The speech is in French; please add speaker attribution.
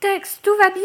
Speaker 1: Tex, tout va bien?